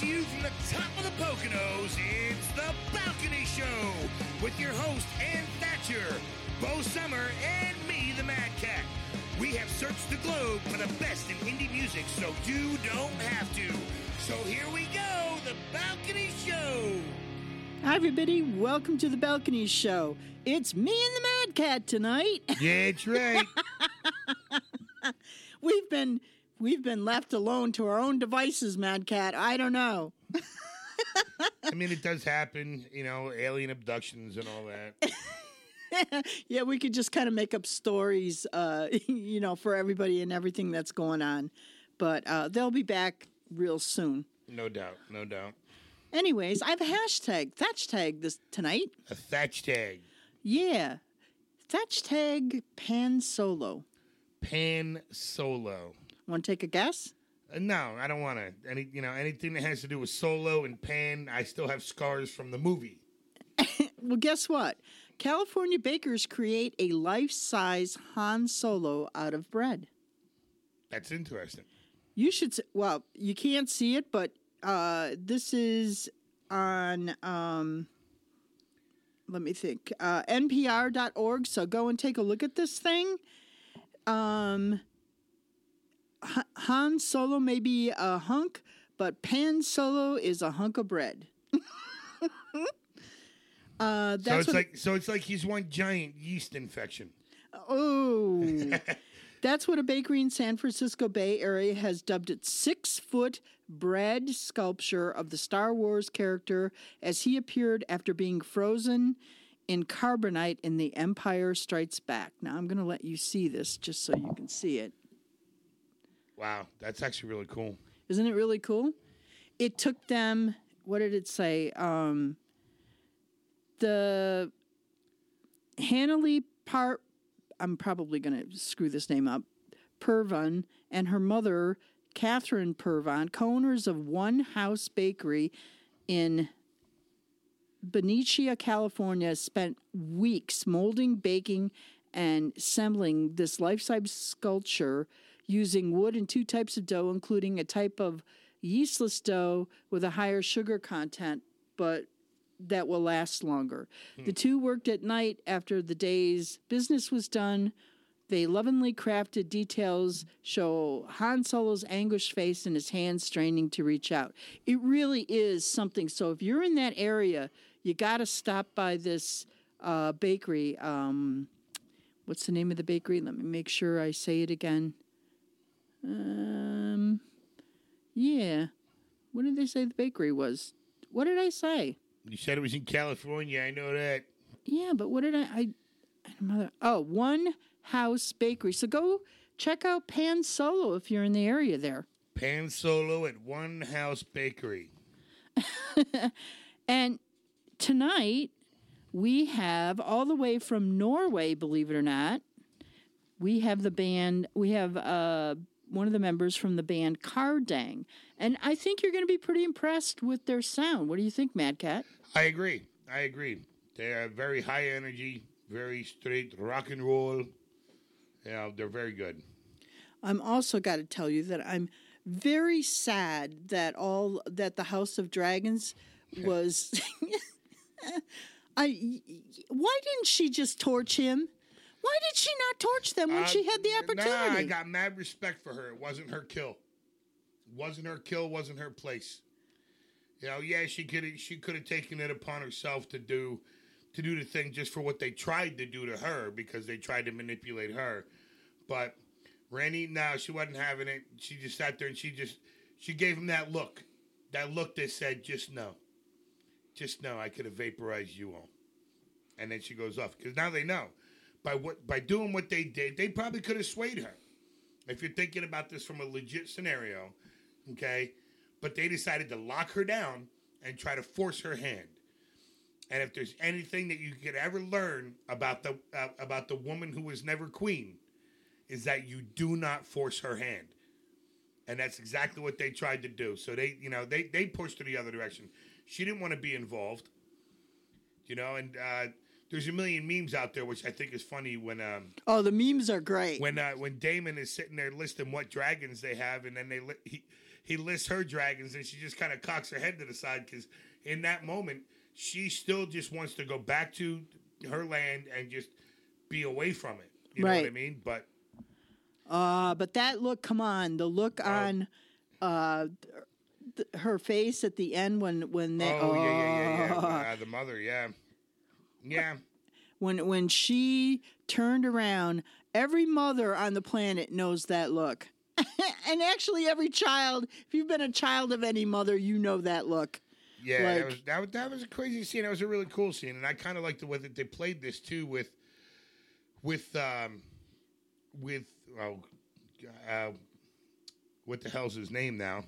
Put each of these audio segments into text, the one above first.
to you from the top of the Poconos, it's The Balcony Show with your host, Ann Thatcher, Bo Summer, and me, the Mad Cat. We have searched the globe for the best in indie music, so you don't have to. So here we go, The Balcony Show. Hi, everybody. Welcome to the Balcony Show. It's me and the Mad Cat tonight. Yeah, that's right. we've been we've been left alone to our own devices, Mad Cat. I don't know. I mean, it does happen, you know, alien abductions and all that. yeah, we could just kind of make up stories, uh, you know, for everybody and everything that's going on. But uh, they'll be back real soon. No doubt, no doubt. Anyways, I have a hashtag, thatch tag this tonight. A thatch tag. Yeah. Thatch tag pan solo. Pan solo. Want to take a guess? Uh, no, I don't want to. Any, you know, anything that has to do with solo and pan, I still have scars from the movie. well, guess what? California bakers create a life-size Han Solo out of bread. That's interesting. You should. Well, you can't see it, but uh, this is on. Um, let me think. Uh, NPR.org. So go and take a look at this thing. Um, Han Solo may be a hunk, but Pan Solo is a hunk of bread. uh, so it's like so it's like he's one giant yeast infection. Oh, that's what a bakery in San Francisco Bay Area has dubbed its six foot bread sculpture of the Star Wars character as he appeared after being frozen in carbonite in The Empire Strikes Back. Now I'm going to let you see this just so you can see it. Wow, that's actually really cool. Isn't it really cool? It took them, what did it say? Um, the Hanley Part, I'm probably going to screw this name up, Purvan, and her mother, Catherine Purvan, co owners of One House Bakery in Benicia, California, spent weeks molding, baking, and assembling this life size sculpture using wood and two types of dough, including a type of yeastless dough with a higher sugar content, but that will last longer. Hmm. The two worked at night after the day's business was done. They lovingly crafted details show Han Solo's anguished face and his hands straining to reach out. It really is something. So if you're in that area, you got to stop by this uh, bakery. Um, what's the name of the bakery? Let me make sure I say it again. Um, yeah. What did they say the bakery was? What did I say? You said it was in California. I know that. Yeah, but what did I? I, mother. Oh, One House Bakery. So go check out Pan Solo if you're in the area there. Pan Solo at One House Bakery. and tonight we have all the way from Norway, believe it or not. We have the band. We have uh, one of the members from the band Kardang. And I think you're going to be pretty impressed with their sound. What do you think, Mad Cat? I agree. I agree. They are very high energy, very straight rock and roll. Yeah, they're very good. I'm also got to tell you that I'm very sad that all that the House of Dragons was I why didn't she just torch him? Why did she not torch them when uh, she had the opportunity? Nah, I got mad respect for her. It wasn't her kill. It wasn't her kill. Wasn't her place. You know, yeah, she could she could have taken it upon herself to do to do the thing just for what they tried to do to her because they tried to manipulate her. But Randy, no, she wasn't having it. She just sat there and she just she gave him that look, that look that said, "Just know, just know, I could have vaporized you all." And then she goes off because now they know by what by doing what they did, they probably could have swayed her. If you're thinking about this from a legit scenario, okay, but they decided to lock her down and try to force her hand. And if there's anything that you could ever learn about the uh, about the woman who was never queen, is that you do not force her hand. And that's exactly what they tried to do. So they, you know, they they pushed her the other direction. She didn't want to be involved. You know, and uh, there's a million memes out there, which I think is funny when um oh the memes are great when uh, when Daemon is sitting there listing what dragons they have, and then they li- he he lists her dragons, and she just kind of cocks her head to the side because in that moment she still just wants to go back to her land and just be away from it. You know what I mean? But Uh, but that look, come on, the look Oh. on uh, th- her face at the end when when they oh, yeah, yeah, yeah, Oh. yeah. Uh, the mother, yeah, yeah. when when she turned around, every mother on the planet knows that look. and actually every child, if you've been a child of any mother, you know that look. Yeah, that, Like- was, that, was, that was a crazy scene. That was a really cool scene, and I kind of like the way that they played this too with, with, um, with oh, uh, what the hell's his name now?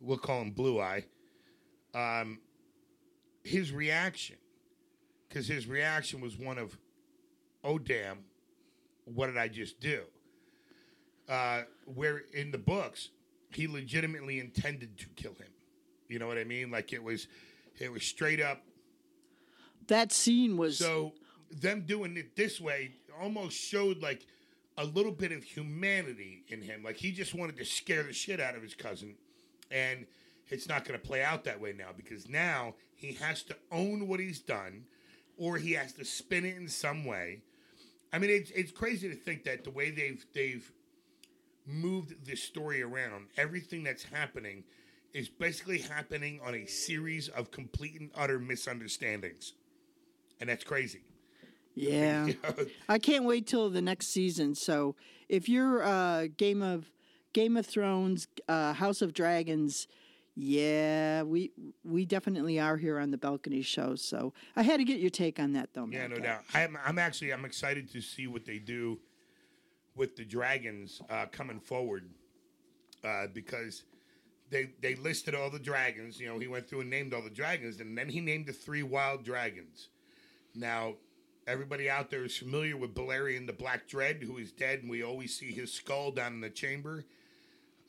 We'll call him Blue Eye. Um, his reaction, because his reaction was one of, "Oh damn, what did I just do?" Uh, where in the books, he legitimately intended to kill him. You know what I mean? Like it was, it was straight up. That scene was So them doing it this way almost showed like a little bit of humanity in him. Like he just wanted to scare the shit out of his cousin, and it's not going to play out that way now because now he has to own what he's done, or he has to spin it in some way. I mean, it's it's crazy to think that the way they've they've moved this story around, everything that's happening is basically happening on a series of complete and utter misunderstandings. And that's crazy. yeah. I can't wait till the next season. So if you're uh, Game of Game of Thrones, uh, House of Dragons, yeah, we we definitely are here on the balcony show. So I had to get your take on that, though. Yeah, Matt no doubt. I'm, I'm actually I'm excited to see what they do with the dragons uh, coming forward uh, because they they listed all the dragons. You know, he went through and named all the dragons, and then he named the three wild dragons. Now, everybody out there is familiar with Balerion the Black Dread, who is dead, and we always see his skull down in the chamber.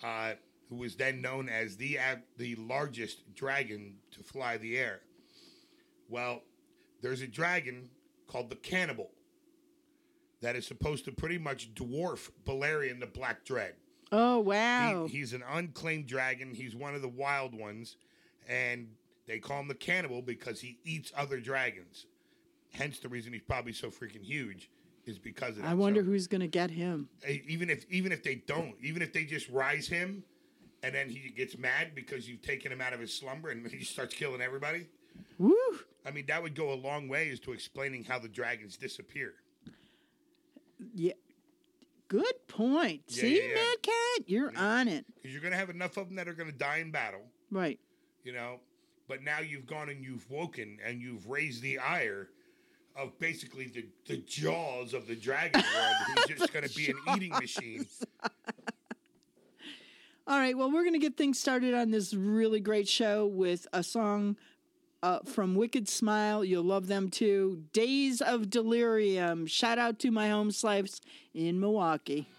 Uh, who was then known as the the largest dragon to fly the air. Well, there's a dragon called the Cannibal that is supposed to pretty much dwarf Balerion the Black Dread. Oh He- wow! he's an unclaimed dragon. He's one of the wild ones, and they call him the Cannibal because he eats other dragons. Hence, the reason he's probably so freaking huge is because of that. I wonder So, who's gonna get him. even if even if they don't, even if they just rise him, and then he gets mad because you've taken him out of his slumber and he starts killing everybody. Woo! I mean, that would go a long way as to explaining how the dragons disappear. Yeah. Good point. Yeah, See, yeah, yeah. Mad Cat, you're on it. Because you're going to have enough of them that are going to die in battle, Right. you know. But now you've gone and you've woken and you've raised the ire of basically the, the jaws of the dragon world, who's just going to be an eating machine. All right. Well, we're going to get things started on this really great show with a song uh, from Wicked Smile. You'll love them too. Days of Delirium. Shout out to my home slice in Milwaukee.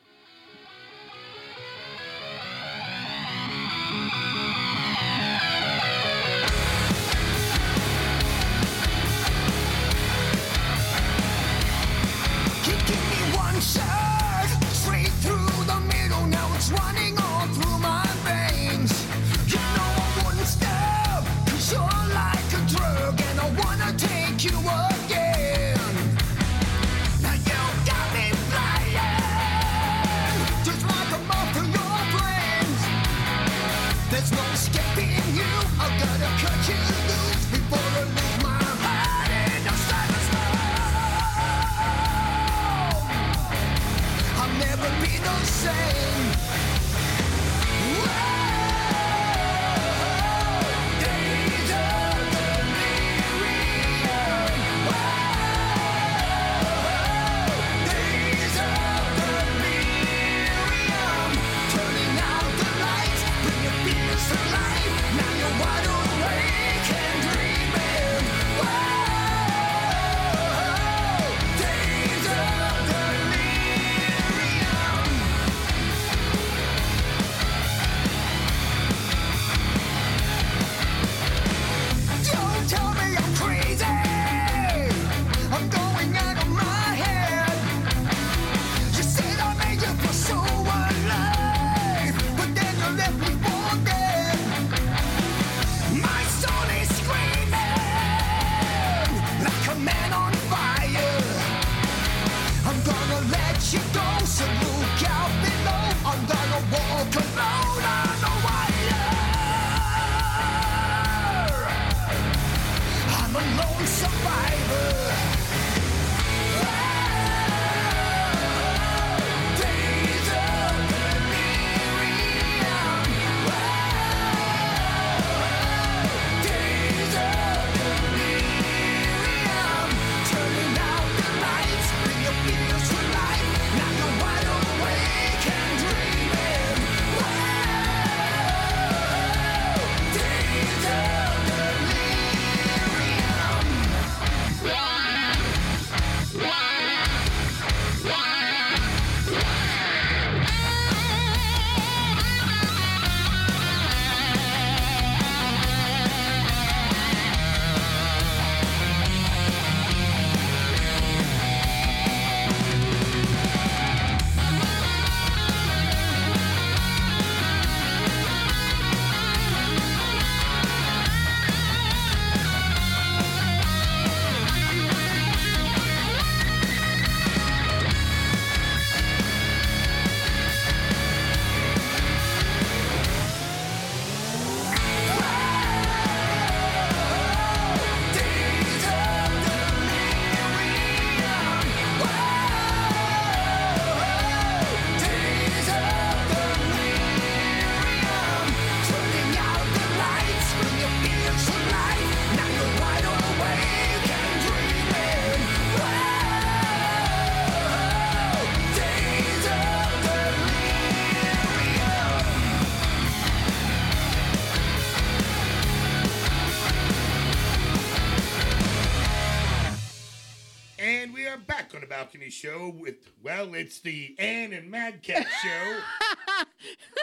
It's the Ann and Mad Cat show.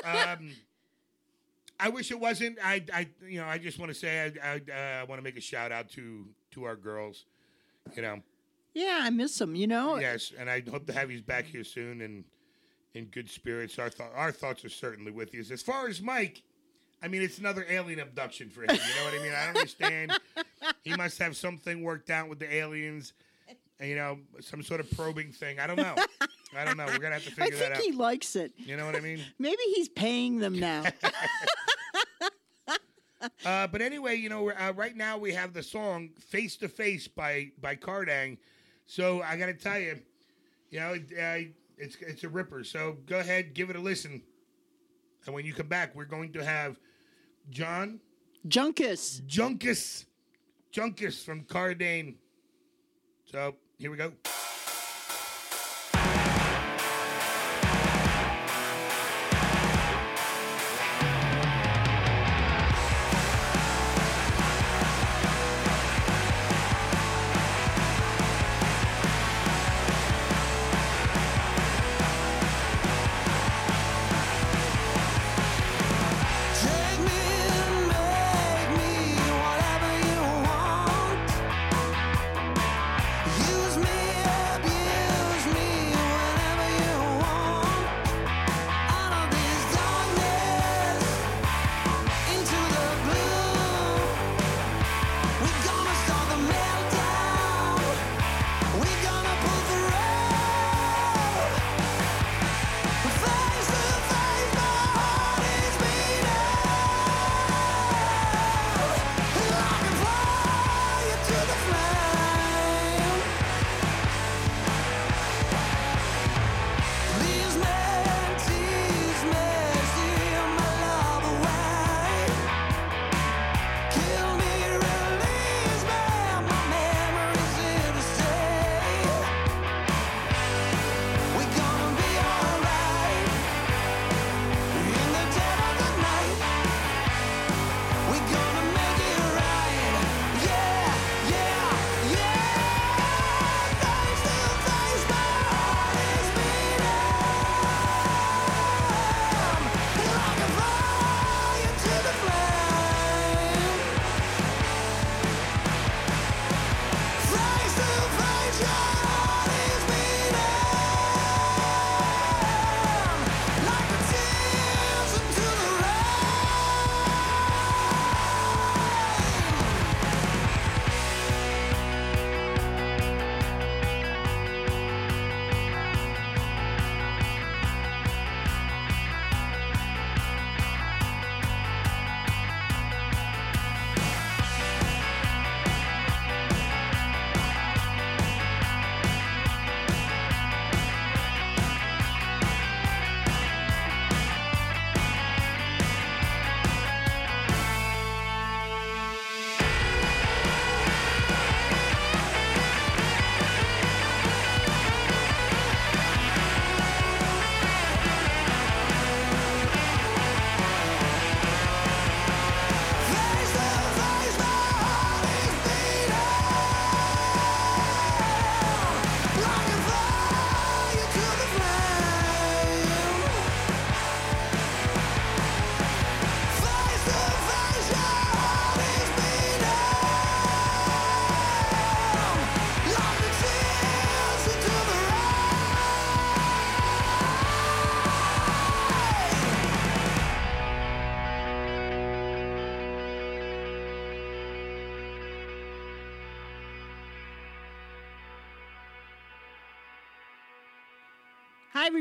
um, I wish it wasn't. I, I, you know, I just want to say I, I, uh, want to make a shout out to to our girls. You know, Yeah, I miss them. You know. yes, and I hope to have you back here soon and in good spirits. Our th- our thoughts are certainly with you. As far as Mike, I mean, it's another alien abduction for him. You know what I mean? I don't understand. he must have something worked out with the aliens. You know, some sort of probing thing. I don't know. I don't know. We're gonna have to I figure that think out. he likes it. You know what I mean? Maybe he's paying them now. Uh, but anyway, you know, uh, right now we have the song "Face to Face" by by Kardang. So I got to tell you, you know, uh, it's it's a ripper. So go ahead, give it a listen, and when you come back, we're going to have John Junkus. Junkus Junkus from Kardang. So here we go.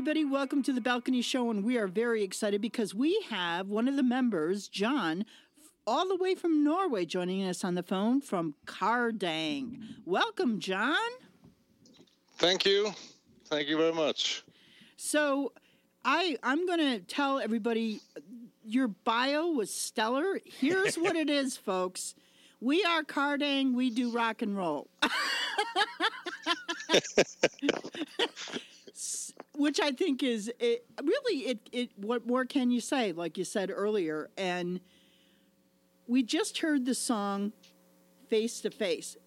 Everybody. Welcome to the Balcony Show, and we are very excited because we have one of the members, John, all the way from Norway, joining us on the phone from Kardang. Welcome, John. Thank you. Thank you very much. So, I I'm going to tell everybody your bio was stellar. Here's what it is, folks. We are Kardang. We do rock and roll. Which I think is it, really it, it. What more can you say? Like you said earlier, and we just heard the song "Face to Face,"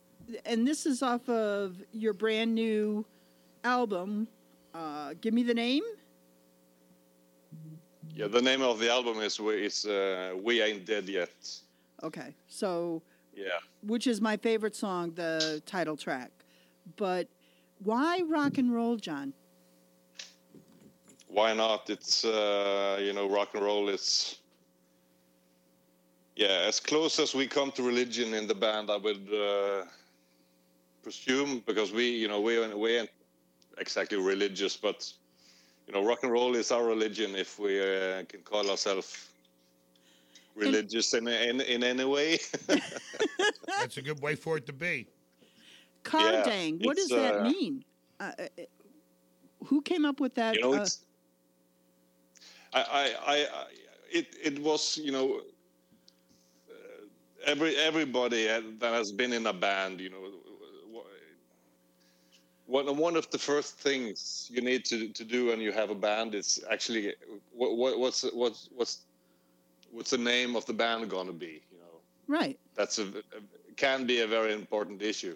and this is off of your brand new album. Uh, give me the name. Yeah, the name of the album is we, is, uh, we Ain't Dead Yet. Okay, so Yeah. which is my favorite song, the title track. But why rock and roll, John? Why not? It's, uh, you know, rock and roll is. Yeah, as close as we come to religion in the band, I would uh, presume, because we, you know, we, we ain't exactly religious, but, you know, rock and roll is our religion if we uh, can call ourselves religious in, in, in any way. That's a good way for it to be. Kardang, what does it's, that uh, mean? Uh, uh, who came up with that? you know uh, it's I, I i it it was you know uh, every everybody that has been in a band you know one one of the first things you need to, to do when you have a band is actually what, what what's what's what's what's the name of the band going to be you know right. that's a, can be a very important issue.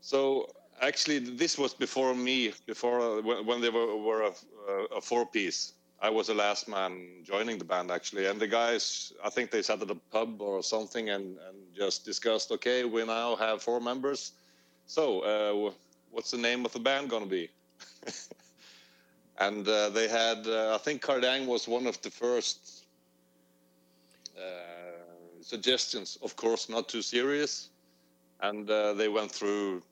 So actually, this was before me, before uh, when, when they were, were a, a four piece. I was the last man joining the band actually, and the guys, I think they sat at a pub or something and, and just discussed. Okay, we now have four members. So, uh, what's the name of the band gonna be? and uh, they had, uh, I think Kardang was one of the first uh, suggestions. Of course, not too serious, and uh, they went through,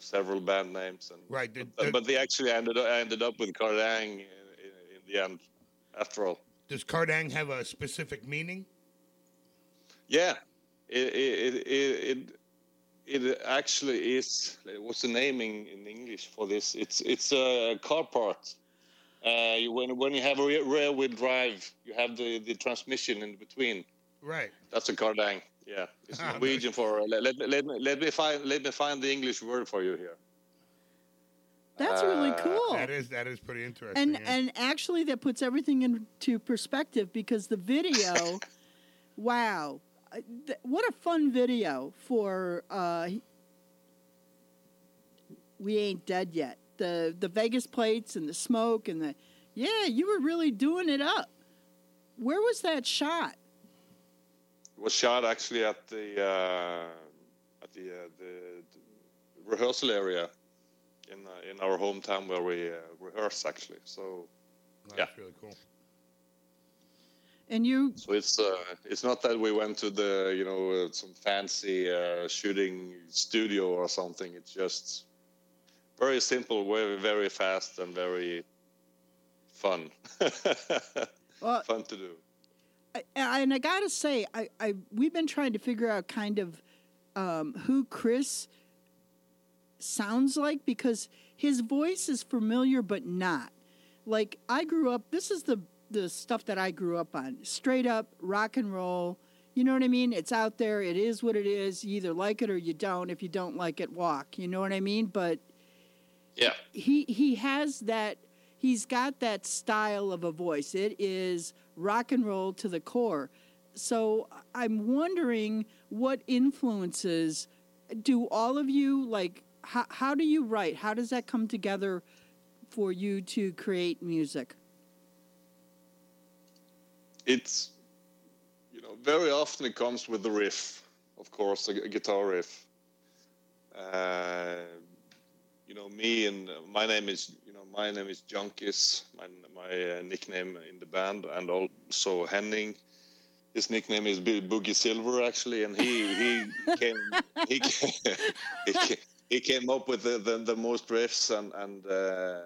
several band names, and Right. the- but, the- but they actually ended up, ended up with Kardang in, in, in the end. After all, does Kardang have a specific meaning? yeah, it it it. it it actually is. What's the naming in English for this? It's it's a car part. Uh, when when you have a rear wheel drive, you have the, the transmission in between. Right. That's a cardang. Yeah, it's Norwegian for. Let, let, let, me, let me find let me find the English word for you here. That's really Uh, cool. That is that is pretty interesting. and yeah. and actually that puts everything into perspective because the video wow Uh, th- what a fun video for uh we ain't dead yet the the vegas plates and the smoke and the yeah you were really doing it up where was that shot It was shot actually at the uh, at the, uh, the the rehearsal area in uh, in our hometown where we uh, rehearse actually. So That's yeah. really cool. and you so it's uh, it's not that we went to the you know uh, some fancy uh, shooting studio or something. It's just very simple, very very fast and very fun. well, fun to do. I, and I gotta say, I, I we've been trying to figure out kind of um, who Chris sounds like because his voice is familiar but not. Like I grew up. This is the the stuff that I grew up on. Straight up rock and roll. You know what I mean? It's out there. It is what it is. You either like it or you don't. If you don't like it, walk. You know what I mean? But Yeah. he he has that he's got that style of a voice it is rock and roll to the core. So i'm wondering what influences do all of you like how, how do you write? How does that come together for you to create music? It's you know very often it comes with the riff of course a, gu- guitar riff. Uh, you know me and my name is my name is Junkies my, my uh, nickname in the band and also Henning. His nickname is Bo- Boogie Silver actually and he he came he came, he came, he came up with the, the, the most riffs and and uh,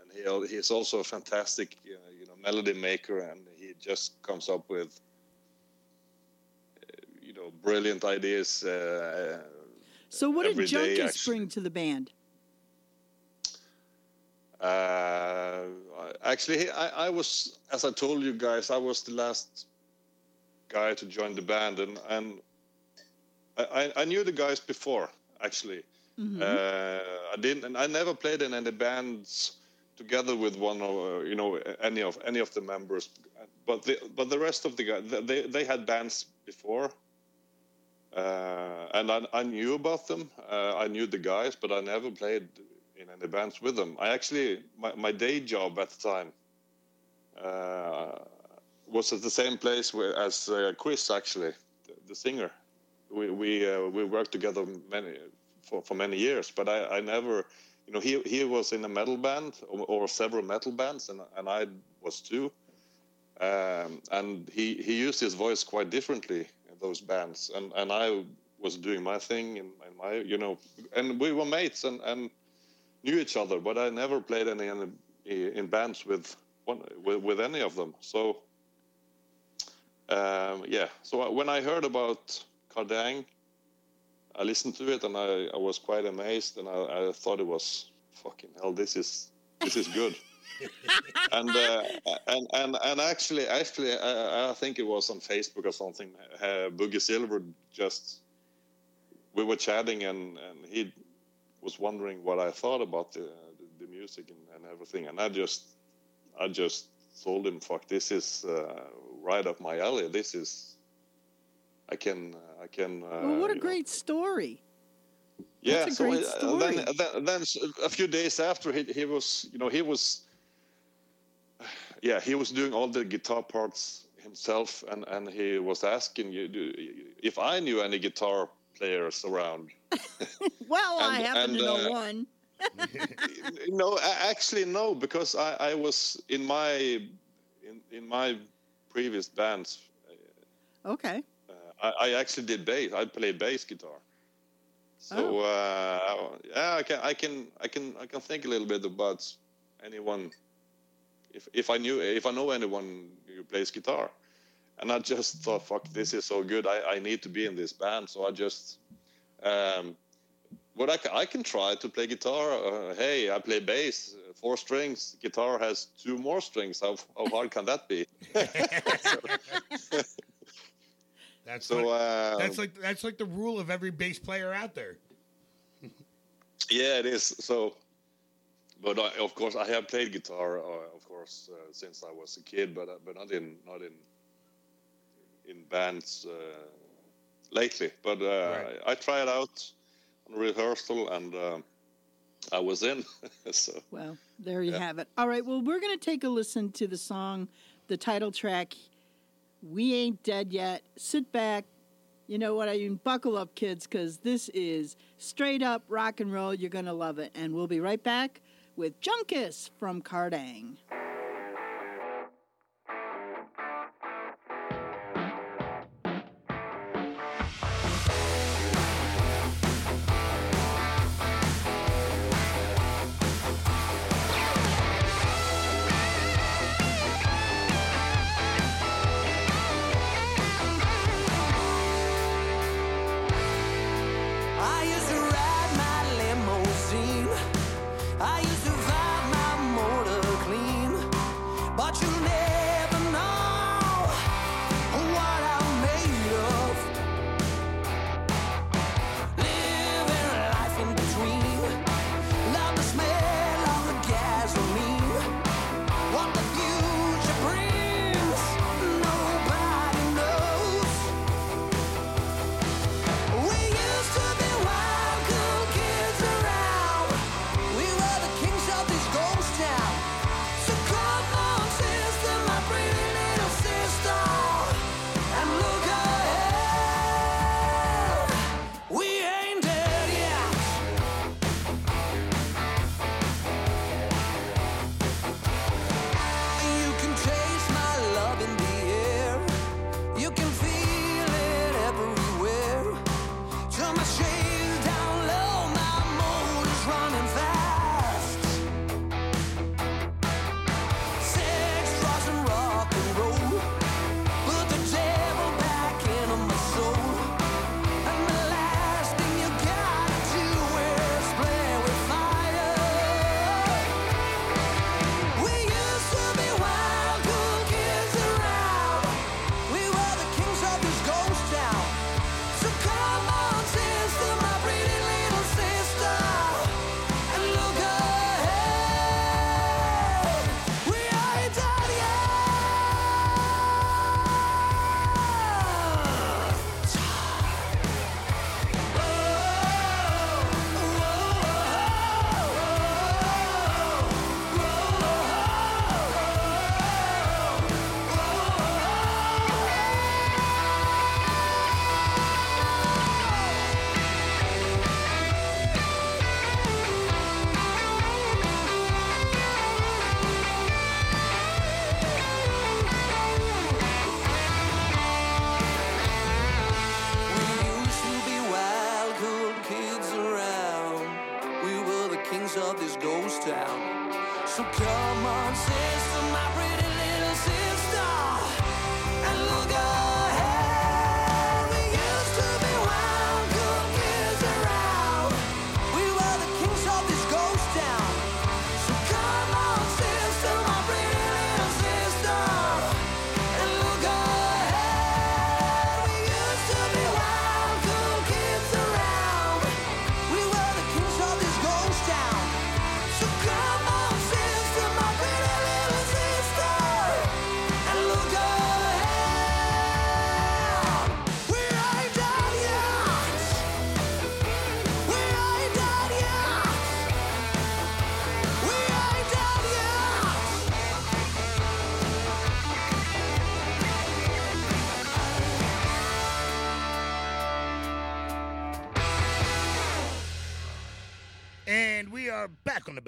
and he he's also a fantastic you know, you know melody maker and he just comes up with uh, you know brilliant ideas uh, so what did day, junkies actually. bring to the band Uh, actually, I, I was, as I told you guys, I was the last guy to join the band, and and I, I- knew the guys before. Actually, Mhm. uh, I didn't, and I never played in any bands together with one or you know any of any of the members. But the but the rest of the guys, they they had bands before, uh, and I, I knew about them. Uh, I knew the guys, but I never played in any bands with them. I actually my, my day job at the time uh, was at the same place where, as uh, Chris, actually, the, the singer. We we uh, we worked together many for, for many years, but I, I never, you know, he he was in a metal band or, or several metal bands, and and I was too. Um, and he he used his voice quite differently in those bands, and and I was doing my thing in, in my, you know, and we were mates and and knew each other, but I never played any in, in bands with one with, with any of them. So um, yeah, so when I heard about Kardang, I listened to it and I, I was quite amazed, and I, I thought it was fucking hell. This is this is good. and, uh, and and and actually, actually, I, I think it was on Facebook or something. Uh, Boogie Silver just we were chatting, and and he was wondering what I thought about the the, the music and, and everything, and I just I just told him, "Fuck, this is uh, right up my alley. This is I can I can." Uh, well, what a you know, great story. yeah, That's a so great uh, then, then, then a few days after, he, he was, you know, he was, yeah, he was doing all the guitar parts himself, and, and he was asking you if I knew any guitar players around. Well, I And- happen and, to know uh, one. no, actually, no, because I, I was in my in, in my previous bands. Okay. Uh, I, I actually did bass. I played bass guitar. So uh, yeah, I can I can I can I can think a little bit about anyone. If if I knew if I know anyone who plays guitar, and I just thought, fuck, this is so good. I, I need to be in this band. So I just, um, what I can, I can try to play guitar. Uh, hey, I play bass, four strings. Guitar has two more strings. How how hard can that be? That's So like, uh, that's like that's like the rule of every bass player out there. Yeah, it is. So, but I, of course, I have played guitar, uh, of course, uh, since I was a kid, but uh, but not in not in in bands uh, lately. But uh, Right. I, I tried out on rehearsal, and uh, I was in. so Well, there you Yeah. have it. All right. Well, we're going to take a listen to the song, the title track, We Ain't Dead Yet. Sit back. You know what I mean? Buckle up, kids, because this is straight up rock and roll. You're going to love it. And we'll be right back with Junkus from Kardang.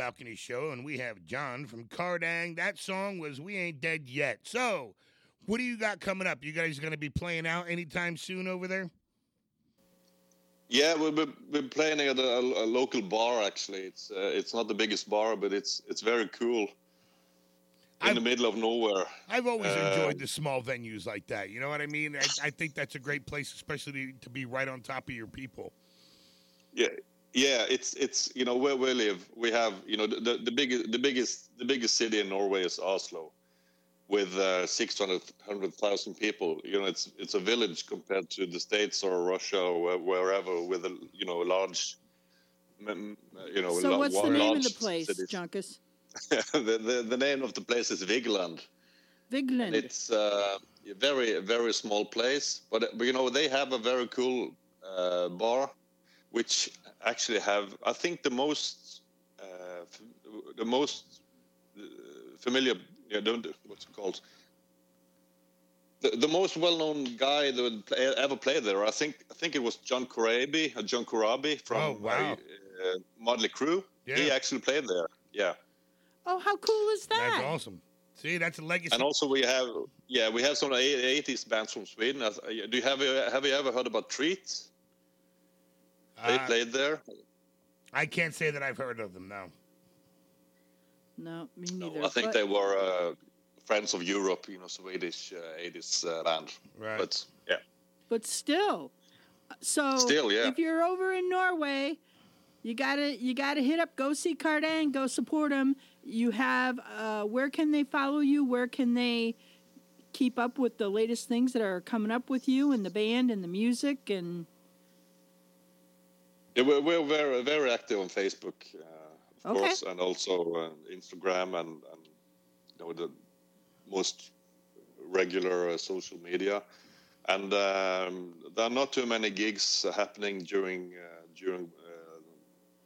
Balcony show, and we have John from Kardang. That song was "We Ain't Dead Yet." So, what do you got coming up? You guys going to be playing out anytime soon over there? Yeah, we've been, been playing at a, a local bar. Actually, it's uh, it's not the biggest bar, but it's it's very cool. In I've- the middle of nowhere. I've always Uh, enjoyed the small venues like that. You know what I mean? I, I think that's a great place, especially to, to be right on top of your people. Yeah, yeah. It's it's you know where we live. We have you know the the, the biggest the biggest the biggest city in Norway is Oslo, with uh, 600,000 people. You know, it's it's a village compared to the states or Russia or wherever with a you know large. mm, You know, So what's the name of the place. Junkus? the, the the name of the place is Vigeland. Vigland. It's uh, a very very small place, but, but you know they have a very cool uh, bar, which actually have I think the most uh, f- the most uh, familiar yeah, don't what's it called the, the most well-known guy that would play, ever play there. I think I think it was John Corabi, uh, John Corabi from Oh, wow. uh, Motley Crue. He actually played there. Yeah. oh, how cool is that? That's awesome. See, that's a legacy. And also we have yeah we have some eighties bands from Sweden. Do you have you have you ever heard about Treat? They Uh, played there. I can't say that I've heard of them. No. No, me No, neither. I think but- they were uh, Friends of Europe, you know, Swedish uh, eighties uh, band. Right. But yeah, but still so Still, yeah. if you're over in norway you gotta you gotta hit up go see Kardang go support them you have uh, where can they follow you where can they keep up with the latest things that are coming up with you and the band and the music and yeah we're, we're very very active on Facebook, uh, of Okay. course, and also uh, Instagram and, and you know the most regular uh, social media. And um, there are not too many gigs happening during uh, during uh,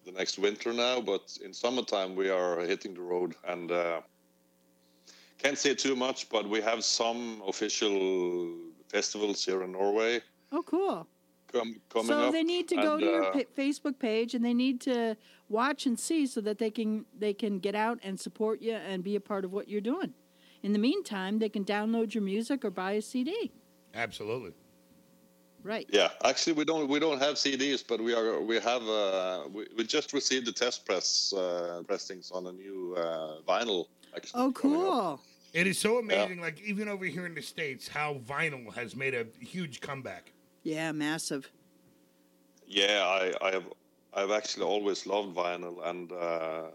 the next winter now, but in summertime we are hitting the road and uh, can't say too much, but we have some official festivals here in Norway oh cool com- coming so up. they need to go and, to your uh, pa- facebook page and they need to watch and see so that they can they can get out and support you and be a part of what you're doing in the meantime they can download your music or buy a cd Absolutely. right Yeah, actually, we don't we don't have CDs, but we are we have uh, we, we just received the test press uh, pressings on a new uh, vinyl. Actually, oh cool It is so amazing, like even over here in the states, how vinyl has made a huge comeback. Yeah massive Yeah, I I have I've actually always loved vinyl, and uh,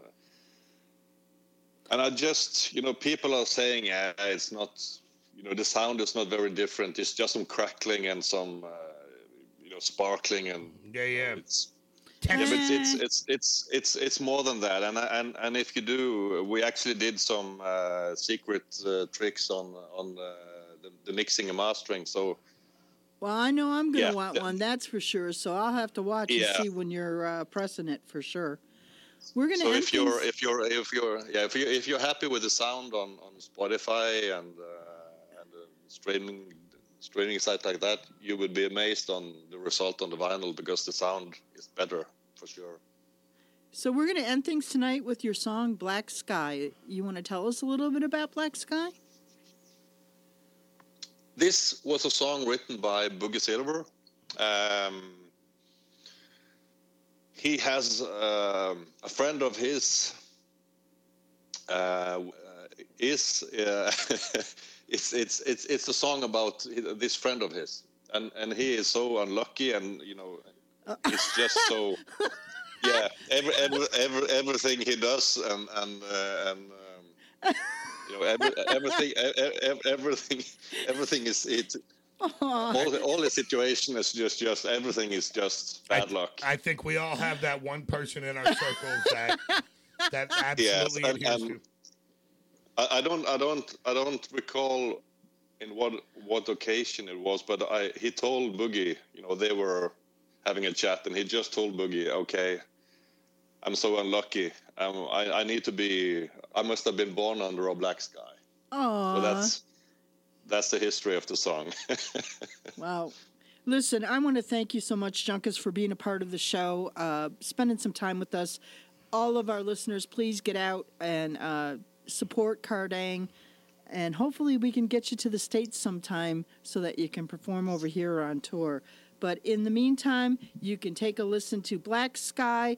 and I just you know people are saying yeah, it's not you know the sound is not very different. It's just some crackling and some uh, you know sparkling and Yeah, yeah. it's Yeah, but it's it's it's it's it's more than that, and and and if you do, we actually did some uh, secret uh, tricks on on uh, the, the mixing and mastering. So Well, I know I'm going to Yeah, want one, that's for sure. So I'll have to watch Yeah. and see when you're uh, pressing it for sure. We're going to so if you're if you're if you're yeah if you if you're happy with the sound on on Spotify and uh, and uh, streaming streaming site like that, you would be amazed on the result on the vinyl because the sound is better for sure. so we're going to end things tonight with your song Black Sky. You want to tell us a little bit about Black Sky? This was a song written by Boogie Silver. Um, he has um a friend of his uh, is uh, it's it's it's it's a song about this friend of his, and and he is so unlucky, and you know, it's just so. Yeah, every, every, every, everything he does, and and uh, and um, you know, every, everything, everything, everything is it. All, the- all the situation is just, just everything is just bad luck. I think we all have that one person in our circles that that Yes, absolutely and- adheres and- to. I, I don't, I don't, I don't recall in what what occasion it was, but I he told Boogie, you know, they were having a chat, and he just told Boogie, okay, I'm so unlucky. Um, I, I need to be. I must have been born under a black sky. Oh, So that's that's the history of the song. Wow. Listen, I want to thank you so much, Junkus, for being a part of the show, uh, spending some time with us. All of our listeners, please get out and uh, support Kardang, and hopefully we can get you to the States sometime so that you can perform over here on tour. But in the meantime, you can take a listen to Black Sky.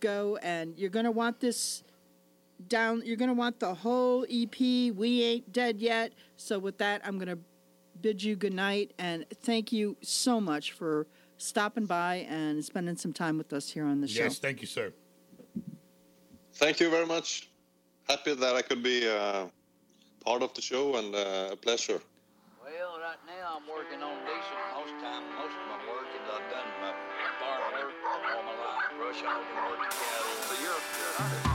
Go and you're going to want this down. You're going to want the whole EP. We ain't dead yet. So with that, I'm going to bid you good night and thank you so much for stopping by and spending some time with us here on the show. Yes, thank you, sir. Thank you very much. Happy that I could be uh, part of the show and uh, a pleasure. Well, right now I'm working on diesel. Cattle. So you're, you're an artist.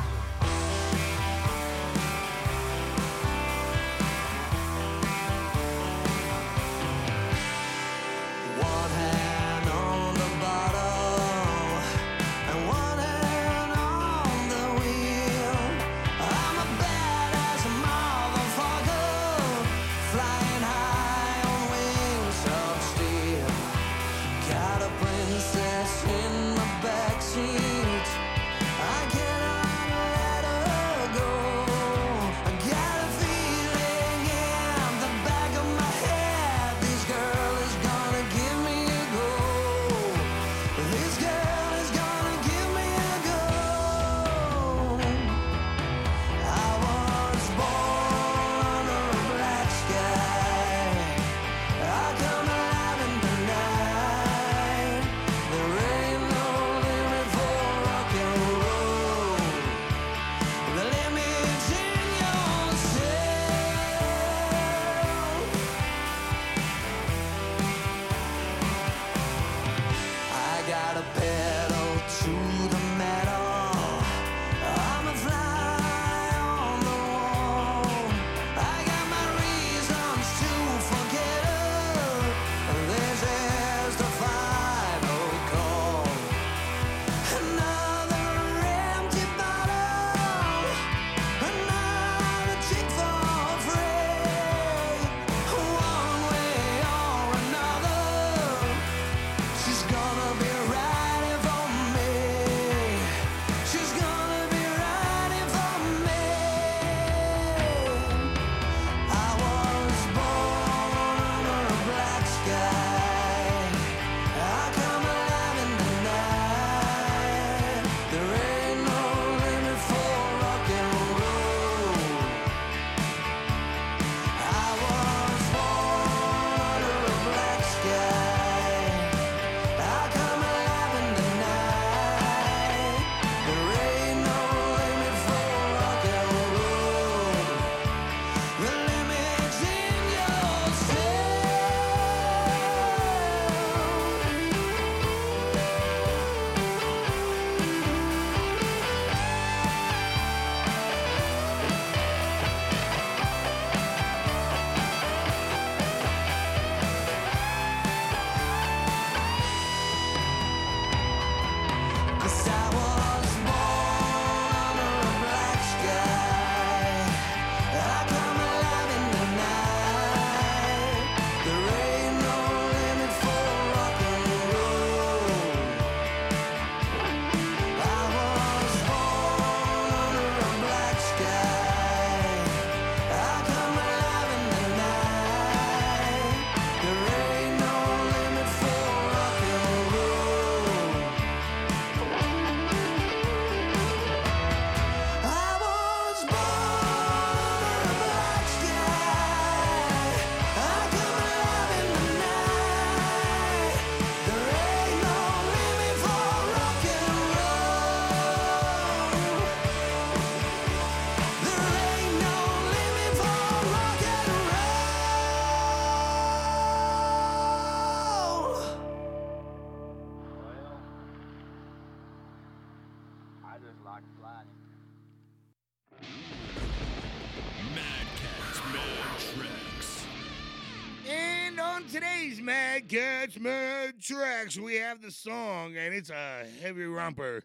Mad Tracks, we have the song, and it's a heavy romper.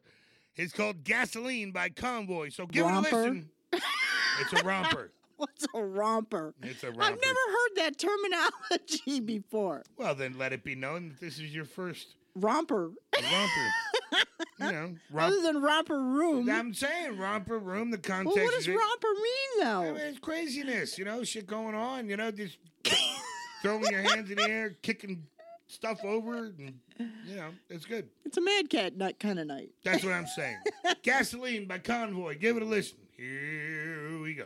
It's called Gasoline by Convoy. So give Romper? it a listen. It's a romper. What's a romper? It's a romper. I've never heard that terminology before. Well, then let it be known that this is your first Romper. romper. you know, Other than romper room. I'm saying romper room. The context. well, what does romper mean, though? I mean, it's craziness, you know, shit going on, you know, just throwing your hands in the air, kicking stuff over, and, you know, it's good. It's a mad cat night kind of night. That's what I'm saying. Gasoline by Convoy. Give it a listen. Here we go.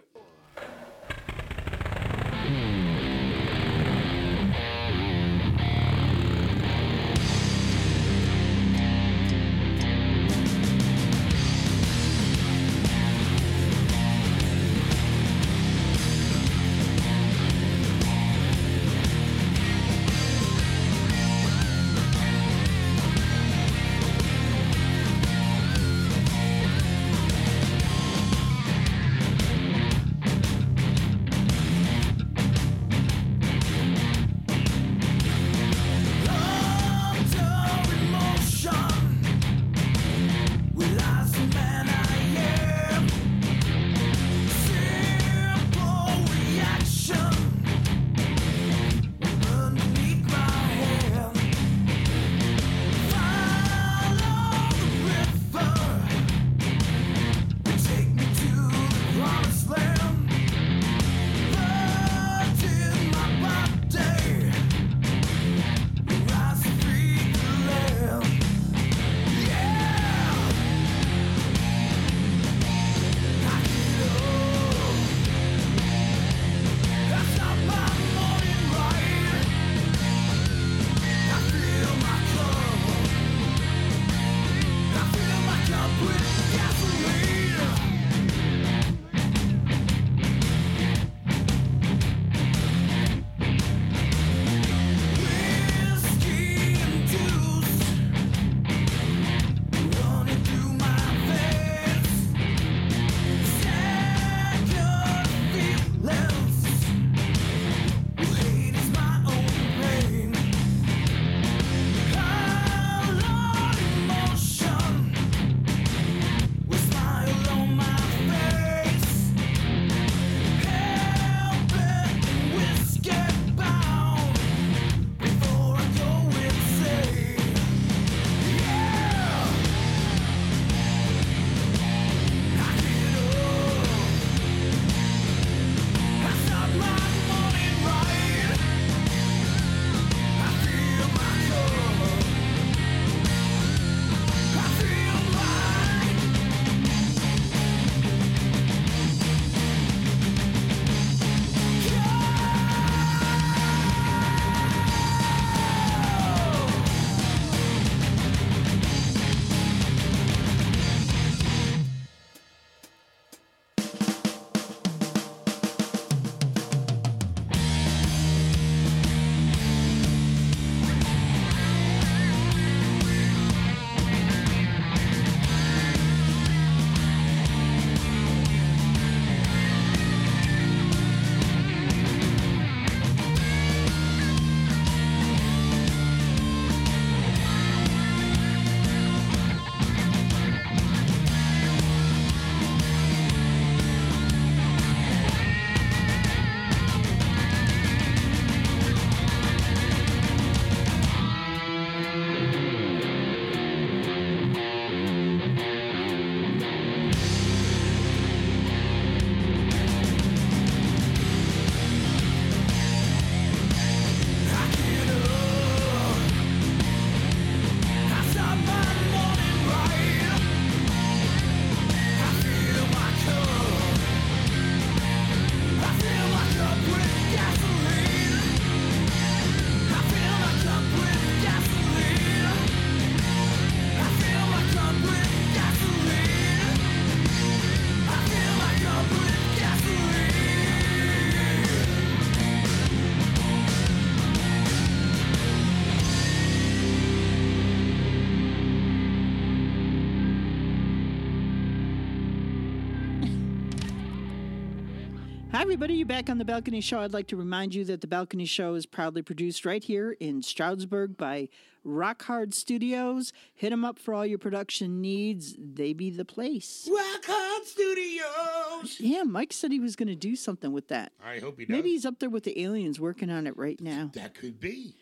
Hi, everybody. You're back on The Balcony Show. I'd like to remind you that The Balcony Show is proudly produced right here in Stroudsburg by Rock Hard Studios. Hit them up for all your production needs. They be the place. Rock Hard Studios. Yeah, Mike said he was going to do something with that. I hope he does. Maybe he's up there with the aliens working on it right now. that could be.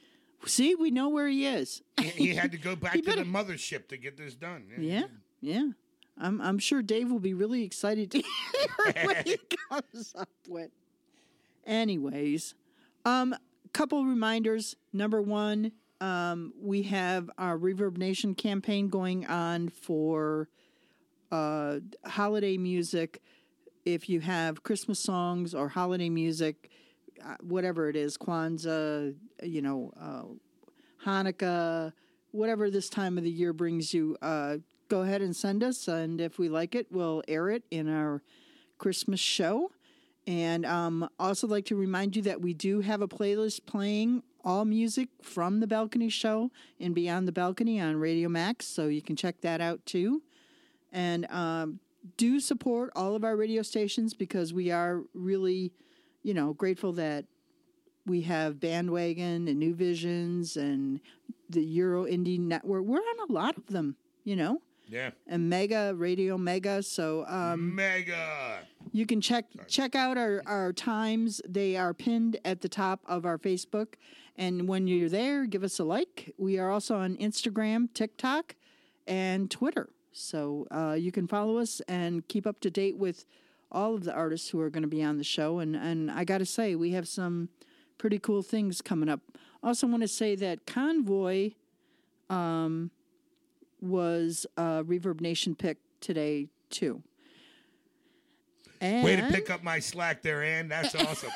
See, we know where he is. He, had to go back to the mothership to get this done. Yeah, yeah. I'm I'm sure Dave will be really excited to hear what he comes up with. Anyways, um, couple reminders. Number one, um, we have our Reverb Nation campaign going on for uh, holiday music. If you have Christmas songs or holiday music, uh, whatever it is, Kwanzaa, you know, uh, Hanukkah, whatever this time of the year brings you, uh, go ahead and send us. And if we like it, we'll air it in our Christmas show. And um, also like to remind you that we do have a playlist playing all music from the Balcony Show and Beyond the Balcony on Radio Max, so you can check that out too. And um, do support all of our radio stations because we are really, you know, grateful that we have Bandwagon and New Visions and the Euro Indie Network. We're on a lot of them, you know, Yeah. and Mega Radio Mega. So um, Mega. you can check check out our, our times. They are pinned at the top of our Facebook. And when you're there, give us a like. We are also on Instagram, TikTok, and Twitter. So uh, you can follow us and keep up to date with all of the artists who are going to be on the show. And, and I got to say, we have some pretty cool things coming up. Also, want to say that Convoy um, was a Reverb Nation pick today, too. And, Way to pick up my slack there, Ann. That's awesome.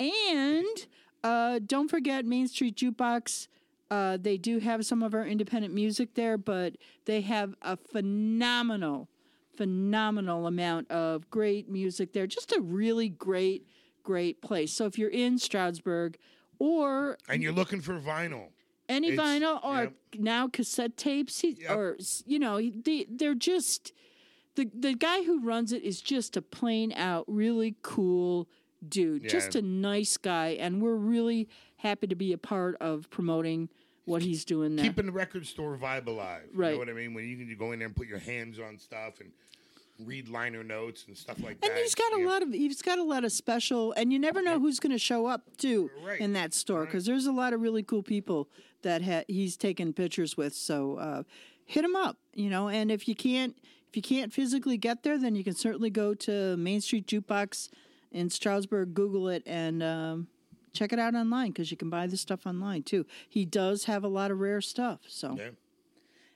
And uh, don't forget Main Street Jukebox. Uh, they do have some of our independent music there, but they have a phenomenal, phenomenal amount of great music there. Just a really great, great place. So if you're in Stroudsburg or and you're looking for vinyl. Any It's- vinyl or yep. now cassette tapes he, Yep. or you know they, they're just the the guy who runs it is just a plain out really cool dude just a nice guy and we're really happy to be a part of promoting what he's doing there Keeping the record store vibe alive. Right. You know what I mean? When you can go in there and put your hands on stuff and read liner notes and stuff like that. and he's got a Yeah. lot of he's got a lot of special and you never know who's going to show up too Right, in that store because there's a lot of really cool people that ha- he's taken pictures with so uh, hit him up you know and if you can't if you can't physically get there then you can certainly go to main street jukebox in stroudsburg google it and um, check it out online because you can buy this stuff online too he does have a lot of rare stuff so Yeah.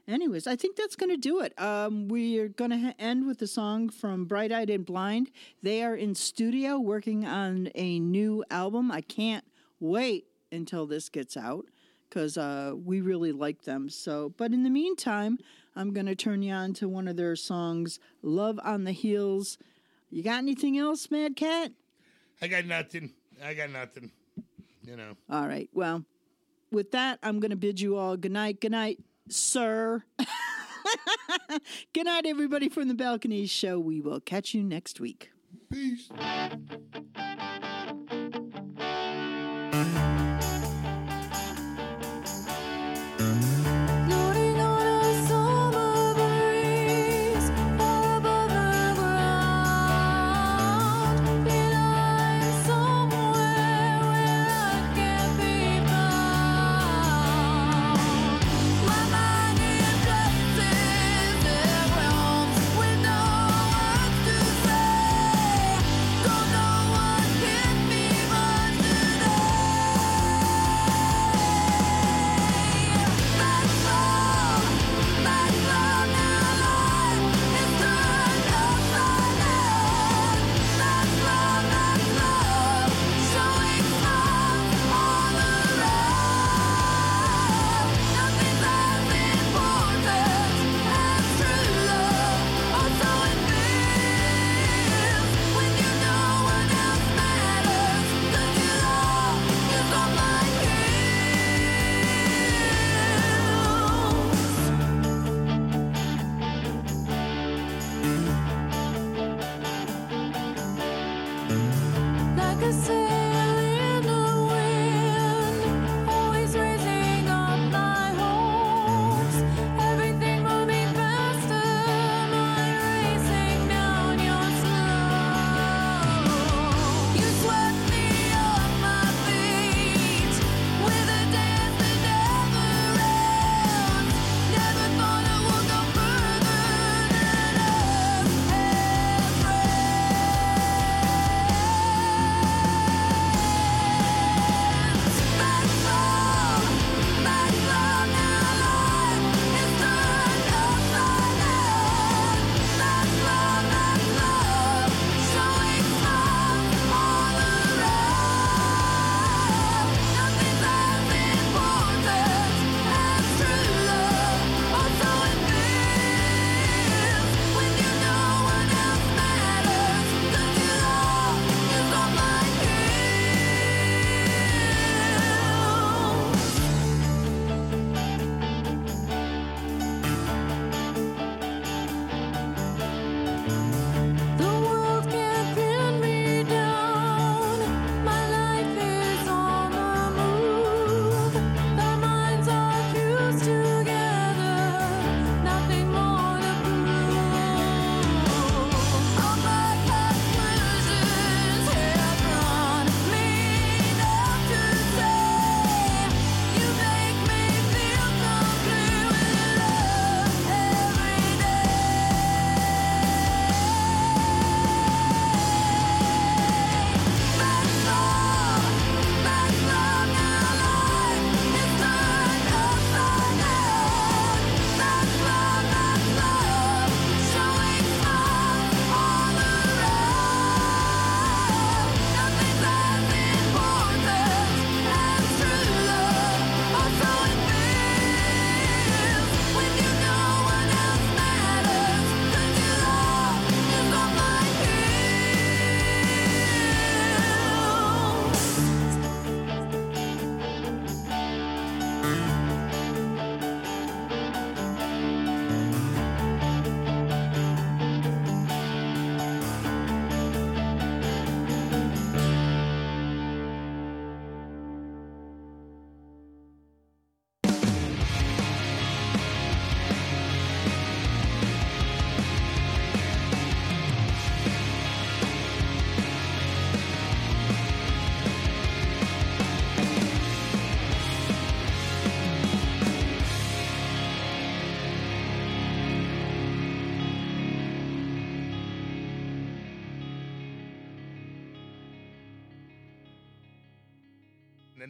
Anyways, I think that's going to do it. Um, we are going to ha- end with the song from Bright Eyed and Blind. They are in studio working on a new album. I can't wait until this gets out because uh, we really like them. So, but in the meantime, I'm going to turn you on to one of their songs, "Love on the Heels." You got anything else, Mad Cat? I got nothing. I got nothing. You know. All right. Well, with that, I'm going to bid you all good night. Good night, sir. good night, everybody from the Balcony Show. We will catch you next week. Peace.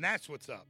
And that's what's up.